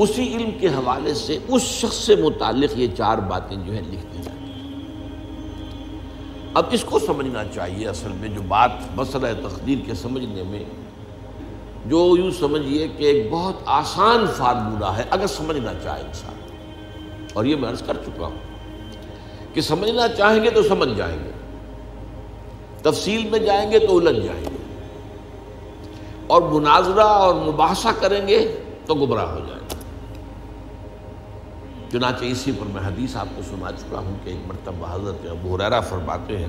اسی علم کے حوالے سے اس شخص سے متعلق یہ چار باتیں جو ہیں لکھ دی جاتی اب اس کو سمجھنا چاہیے اصل میں جو بات مسئلہ تقدیر کے سمجھنے میں، جو یوں سمجھیے کہ ایک بہت آسان فارمولہ ہے، اگر سمجھنا چاہے انسان۔ اور یہ میں عرض کر چکا ہوں کہ سمجھنا چاہیں گے تو سمجھ جائیں گے۔ تفصیل میں جائیں گے تو الجھ جائیں گے۔ اور مناظرہ اور مباحثہ کریں گے تو گمراہ ہو جائیں گے۔ چنانچہ اسی پر میں حدیث آپ کو سنا چکا ہوں کہ ایک مرتبہ حضرت ابو حریرہ فرماتے ہیں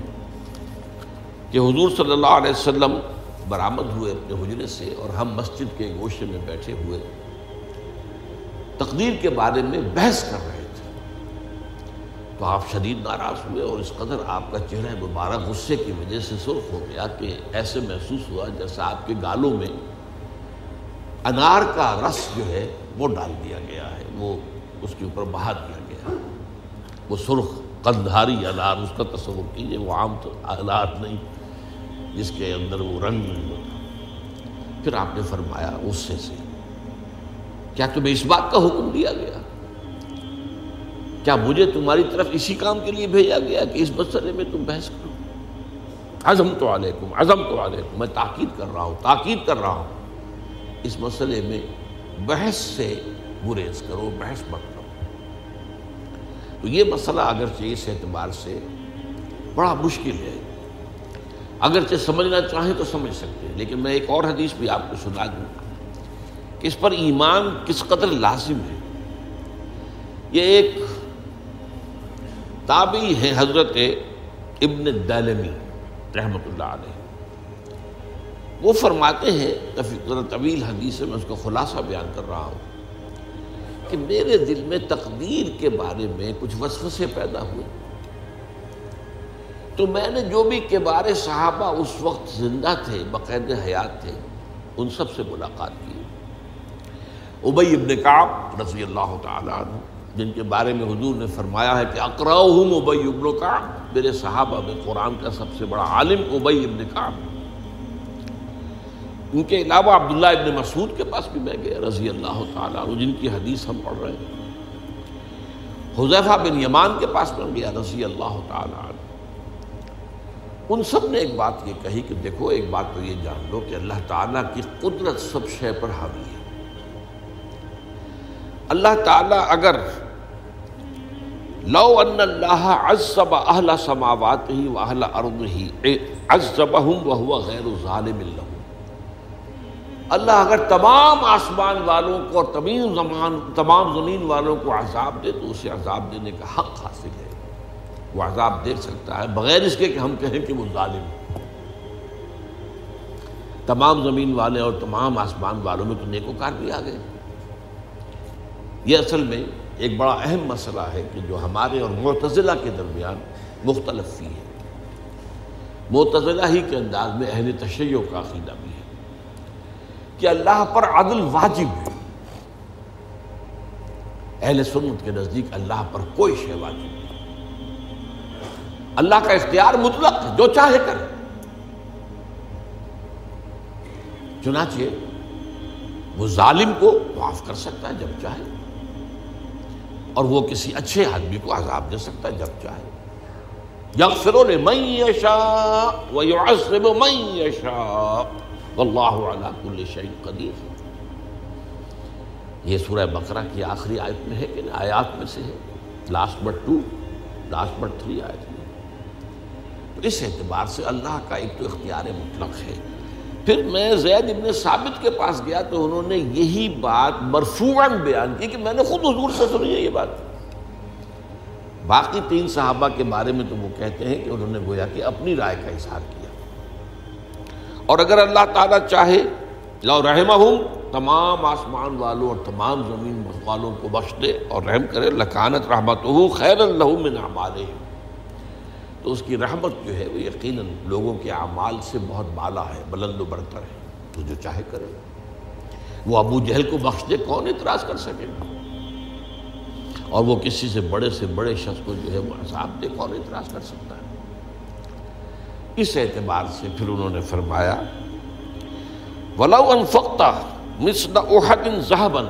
کہ حضور صلی اللہ علیہ وسلم برآمد ہوئے اپنے حجرے سے اور ہم مسجد کے گوشے میں بیٹھے ہوئے تقدیر کے بارے میں بحث کر رہے تھے۔ تو آپ شدید ناراض ہوئے اور اس قدر آپ کا چہرہ مبارک غصے کی وجہ سے سرخ ہو گیا کہ ایسے محسوس ہوا جیسا آپ کے گالوں میں انار کا رس جو ہے وہ ڈال دیا گیا ہے، وہ اس کے اوپر بہا دیا گیا۔ وہ سرخ قندھاری انار، اس کا تصور کیجیے وہ عام تو آلات نہیں، جس کے اندر وہ رنگ نہیں ہوتا۔ پھر آپ نے فرمایا، غصے سے، کیا تمہیں اس بات کا حکم دیا گیا؟ کیا مجھے تمہاری طرف اسی کام کے لیے بھیجا گیا کہ اس مسئلے میں تم بحث کرو؟ عزم تو علیکم عزم تو علیکم، میں تاکید کر رہا ہوں، تاکید کر رہا ہوں۔ اس مسئلے میں بحث سے گریز کرو، بحث مت کرو۔ تو یہ مسئلہ اگرچہ اس اعتبار سے بڑا مشکل ہے۔ اگرچہ سمجھنا چاہیں تو سمجھ سکتے ہیں، لیکن میں ایک اور حدیث بھی آپ کو سنا دوں کہ اس پر ایمان کس قدر لازم ہے۔ یہ ایک تابعی ہے حضرت ابن دلمی رحمۃ اللہ علیہ۔ وہ فرماتے ہیں طویل حدیث میں اس کا خلاصہ بیان کر رہا ہوں۔ کہ میرے دل میں تقدیر کے بارے میں کچھ وسوسے پیدا ہوئے۔ تو میں نے جو بھی کبار صحابہ اس وقت زندہ تھے، بقید حیات تھے، ان سب سے ملاقات کی۔ ابئی ابن کعب رضی اللہ تعالیٰ عنہ، جن کے بارے میں حضور نے فرمایا ہے کہ اقراؤہم ابئی ابن کعب، میرے صحابہ میں قرآن کا سب سے بڑا عالم ابئی ابن کعب۔ ان کے علاوہ عبداللہ ابن مسعود کے پاس بھی میں گیا رضی اللہ تعالیٰ عنہ، جن کی حدیث ہم پڑھ رہے ہیں۔ حضیفہ بن یمان کے پاس میں گیا رضی اللہ تعالیٰ عنہ۔ ان سب نے ایک بات یہ کہی کہ دیکھو، ایک بات تو یہ جان لو کہ اللہ تعالیٰ کی قدرت سب شے پر حاوی ہے۔ اللہ تعالیٰ اگر لو ان اللہ عزب اہل سماوات ہی و اہل ارض ہی عزبہم وہو غیر ظالم لہم۔ اللہ اگر تمام آسمان والوں کو اور تمام زمان تمام زمین والوں کو عذاب دے تو اسے عذاب دینے کا حق حاصل ہے۔ وہ عذاب دیکھ سکتا ہے، بغیر اس کے کہ ہم کہیں کہ وہ ظالم تمام زمین والے اور تمام آسمان والوں میں تو نیکوکار بھی آ گئے۔ یہ اصل میں ایک بڑا اہم مسئلہ ہے کہ جو ہمارے اور معتزلہ کے درمیان مختلف فی ہے۔ معتزلہ ہی کے انداز میں اہل تشیع کا عقیدہ بھی ہے۔ کہ اللہ پر عدل واجب ہے۔ اہل سنت کے نزدیک اللہ پر کوئی شے واجب نہیں۔ اللہ کا اختیار مطلق جو چاہے کرے۔ چنانچہ وہ ظالم کو معاف کر سکتا ہے جب چاہے، اور وہ کسی اچھے آدمی کو عذاب دے سکتا ہے جب چاہے۔ یغفر لمن یشاء ویعذب من یشاء۔ واللہ علی کل شیء قدیر۔ یہ سورہ بقرہ کی آخری آیت میں ہے کہ آیات میں سے ہے۔ Last but two last but three آیت میں۔ تو اس اعتبار سے اللہ کا ایک تو اختیار مطلق ہے۔ پھر میں زید ابن ثابت کے پاس گیا تو انہوں نے یہی بات مرفوعاً بیان کی کہ میں نے خود حضور سے سنی ہے یہ بات۔ باقی تین صحابہ کے بارے میں تو وہ کہتے ہیں کہ انہوں نے گویا کہ اپنی رائے کا اظہار کیا۔ اور اگر اللہ تعالیٰ چاہے، لو رحمہ ہوں تمام آسمان والوں اور تمام زمین والوں کو بخش دے اور رحم کرے، لکانت رحمت ہو خیر اللہ من اعمالہم۔ تو اس کی رحمت جو ہے، وہ یقیناً لوگوں کے اعمال سے بہت بالا ہے، بلند و برتر ہے۔ تو جو چاہے کرے۔ وہ ابو جہل کو بخش دے، کون اعتراض کر سکے گا؟ اور وہ کسی سے بڑے سے بڑے شخص کو جو ہے، وہ عذاب دے، کون اعتراض کر سکتا ہے؟ اس اعتبار سے پھر انہوں نے فرمایا ولاؤ انفقتا مثل احد ذهبا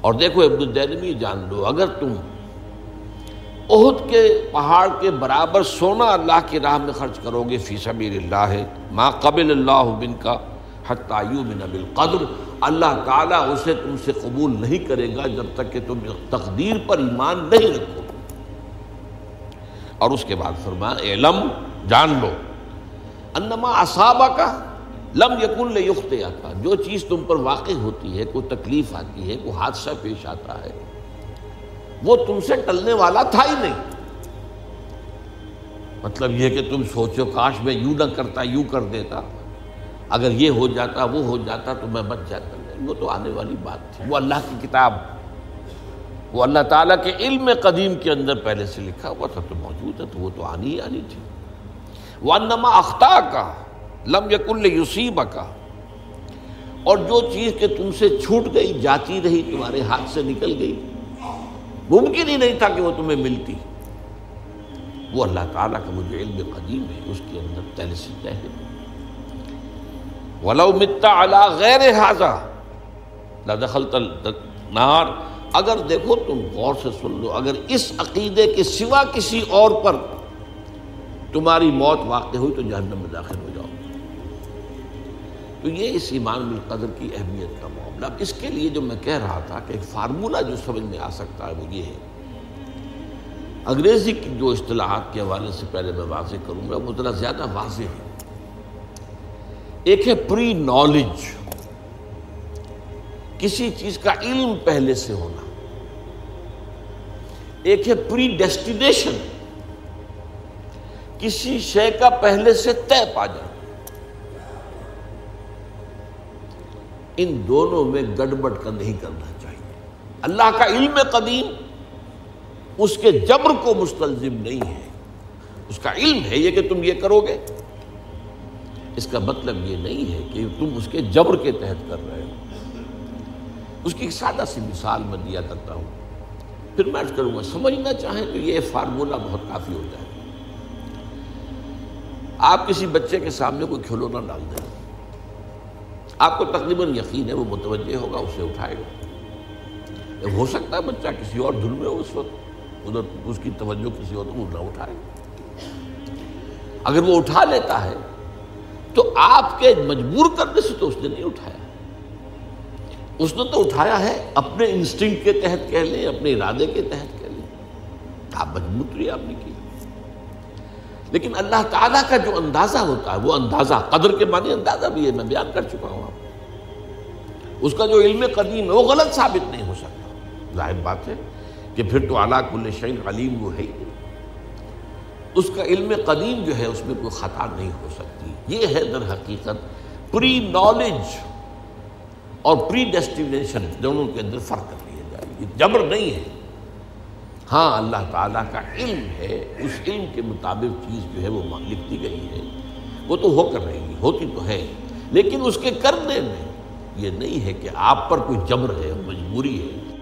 اور دیکھو ابن الدینمی، جان لو، اگر تم عہد کے پہاڑ کے برابر سونا اللہ کی راہ میں خرچ کرو گے، فی سبیل اللہ، ما قبل اللہ بن کا حتیو بن بالقدر، اللہ تعالیٰ اسے تم سے قبول نہیں کرے گا جب تک کہ تم تقدیر پر ایمان نہیں رکھو۔ اور اس کے بعد فرمایا علم جان لو۔ انما اصابہ کا لم یقن یخت آتا جو چیز تم پر واقع ہوتی ہے، کوئی تکلیف آتی ہے، کوئی حادثہ پیش آتا ہے، وہ تم سے ٹلنے والا تھا ہی نہیں۔ مطلب یہ کہ تم سوچو، کاش میں یوں نہ کرتا، یوں کر دیتا۔ اگر یہ ہو جاتا، وہ ہو جاتا، تو میں بچ جاتا۔ نہیں وہ تو آنے والی بات تھی۔ وہ اللہ کی کتاب۔ وہ اللہ تعالیٰ کے علم قدیم کے اندر پہلے سے لکھا ہوا تھا، تو موجود ہے، تو وہ تو آنی ہی آنی تھی۔ وہ اختہ کا لم یقل یوسیبہ کا اور جو چیز کہ تم سے چھوٹ گئی، جاتی رہی، تمہارے ہاتھ سے نکل گئی، ممکن ہی نہیں تھا کہ وہ تمہیں ملتی۔ وہ اللہ تعالیٰ کا مجھے علم قدیم ہے، اس کے اندر تلسی ہے ولو متا علا غیر حاضہ لدخل نار اگر دیکھو، تم غور سے سن لو، اگر اس عقیدے کے سوا کسی اور پر تمہاری موت واقع ہوئی تو جہنم میں داخل ہو جاؤ۔ تو یہ اس ایمان بالقدر کی اہمیت کا معاملہ۔ اب اس کے لیے جو میں کہہ رہا تھا کہ ایک فارمولہ جو سمجھ میں آ سکتا ہے وہ یہ ہے۔ انگریزی کی جو اصطلاحات کے حوالے سے پہلے میں واضح کروں گا، وہ ذرا زیادہ واضح ہے ایک ہے پری نالج کسی چیز کا علم پہلے سے ہونا۔ ایک ہے پری ڈیسٹینیشن کسی شے کا پہلے سے طے پا جانا ان دونوں میں گڑبڑ کا نہیں کرنا چاہیے۔ اللہ کا علم قدیم اس کے جبر کو مستلزم نہیں ہے۔ اس کا علم ہے یہ کہ تم یہ کرو گے۔ اس کا مطلب یہ نہیں ہے کہ تم اس کے جبر کے تحت کر رہے ہو۔ اس کی ایک سادہ سی مثال میں دیا کرتا ہوں۔ پھر میں کروں گا، سمجھنا چاہیں تو یہ فارمولہ بہت کافی ہو جائے آپ کسی بچے کے سامنے کوئی کھلونا ڈال دیں۔ آپ کو تقریباً یقین ہے، وہ متوجہ ہوگا، اسے اٹھائے گا۔ ہو سکتا ہے بچہ کسی اور دھن میں ہو اس وقت، ادھر اس کی توجہ کسی اور نہ اٹھائے۔ اگر وہ اٹھا لیتا ہے، تو آپ کے مجبور کرنے سے تو اس نے نہیں اٹھایا۔ اس نے تو اٹھایا ہے اپنے انسٹنگ کے تحت کہہ لیں، اپنے ارادے کے تحت کہہ لیں۔ آپ مجبور تو آپ نے کی لیکن اللہ تعالیٰ کا جو اندازہ ہوتا ہے، وہ اندازہ قدر کے معنی اندازہ بھی ہے، میں بیان کر چکا ہوں آپ اس کا جو علم قدیم ہے، وہ غلط ثابت نہیں ہو سکتا۔ ظاہر بات ہے کہ پھر تو اعلیٰ کل شعین علیم وہ ہے اس کا علم قدیم جو ہے، اس میں کوئی خطا نہیں ہو سکتی۔ یہ ہے در حقیقت پری نالج اور پری ڈیسٹینیشن دونوں کے اندر فرق کر لیا جائے۔ یہ جبر نہیں ہے۔ ہاں اللہ تعالیٰ کا علم ہے، اس علم کے مطابق چیز جو ہے وہ لکھتی گئی ہے۔ وہ تو ہو کر رہے گی، ہوتی تو ہے، لیکن اس کے کرنے میں یہ نہیں ہے کہ آپ پر کوئی جبر ہے مجبوری ہے۔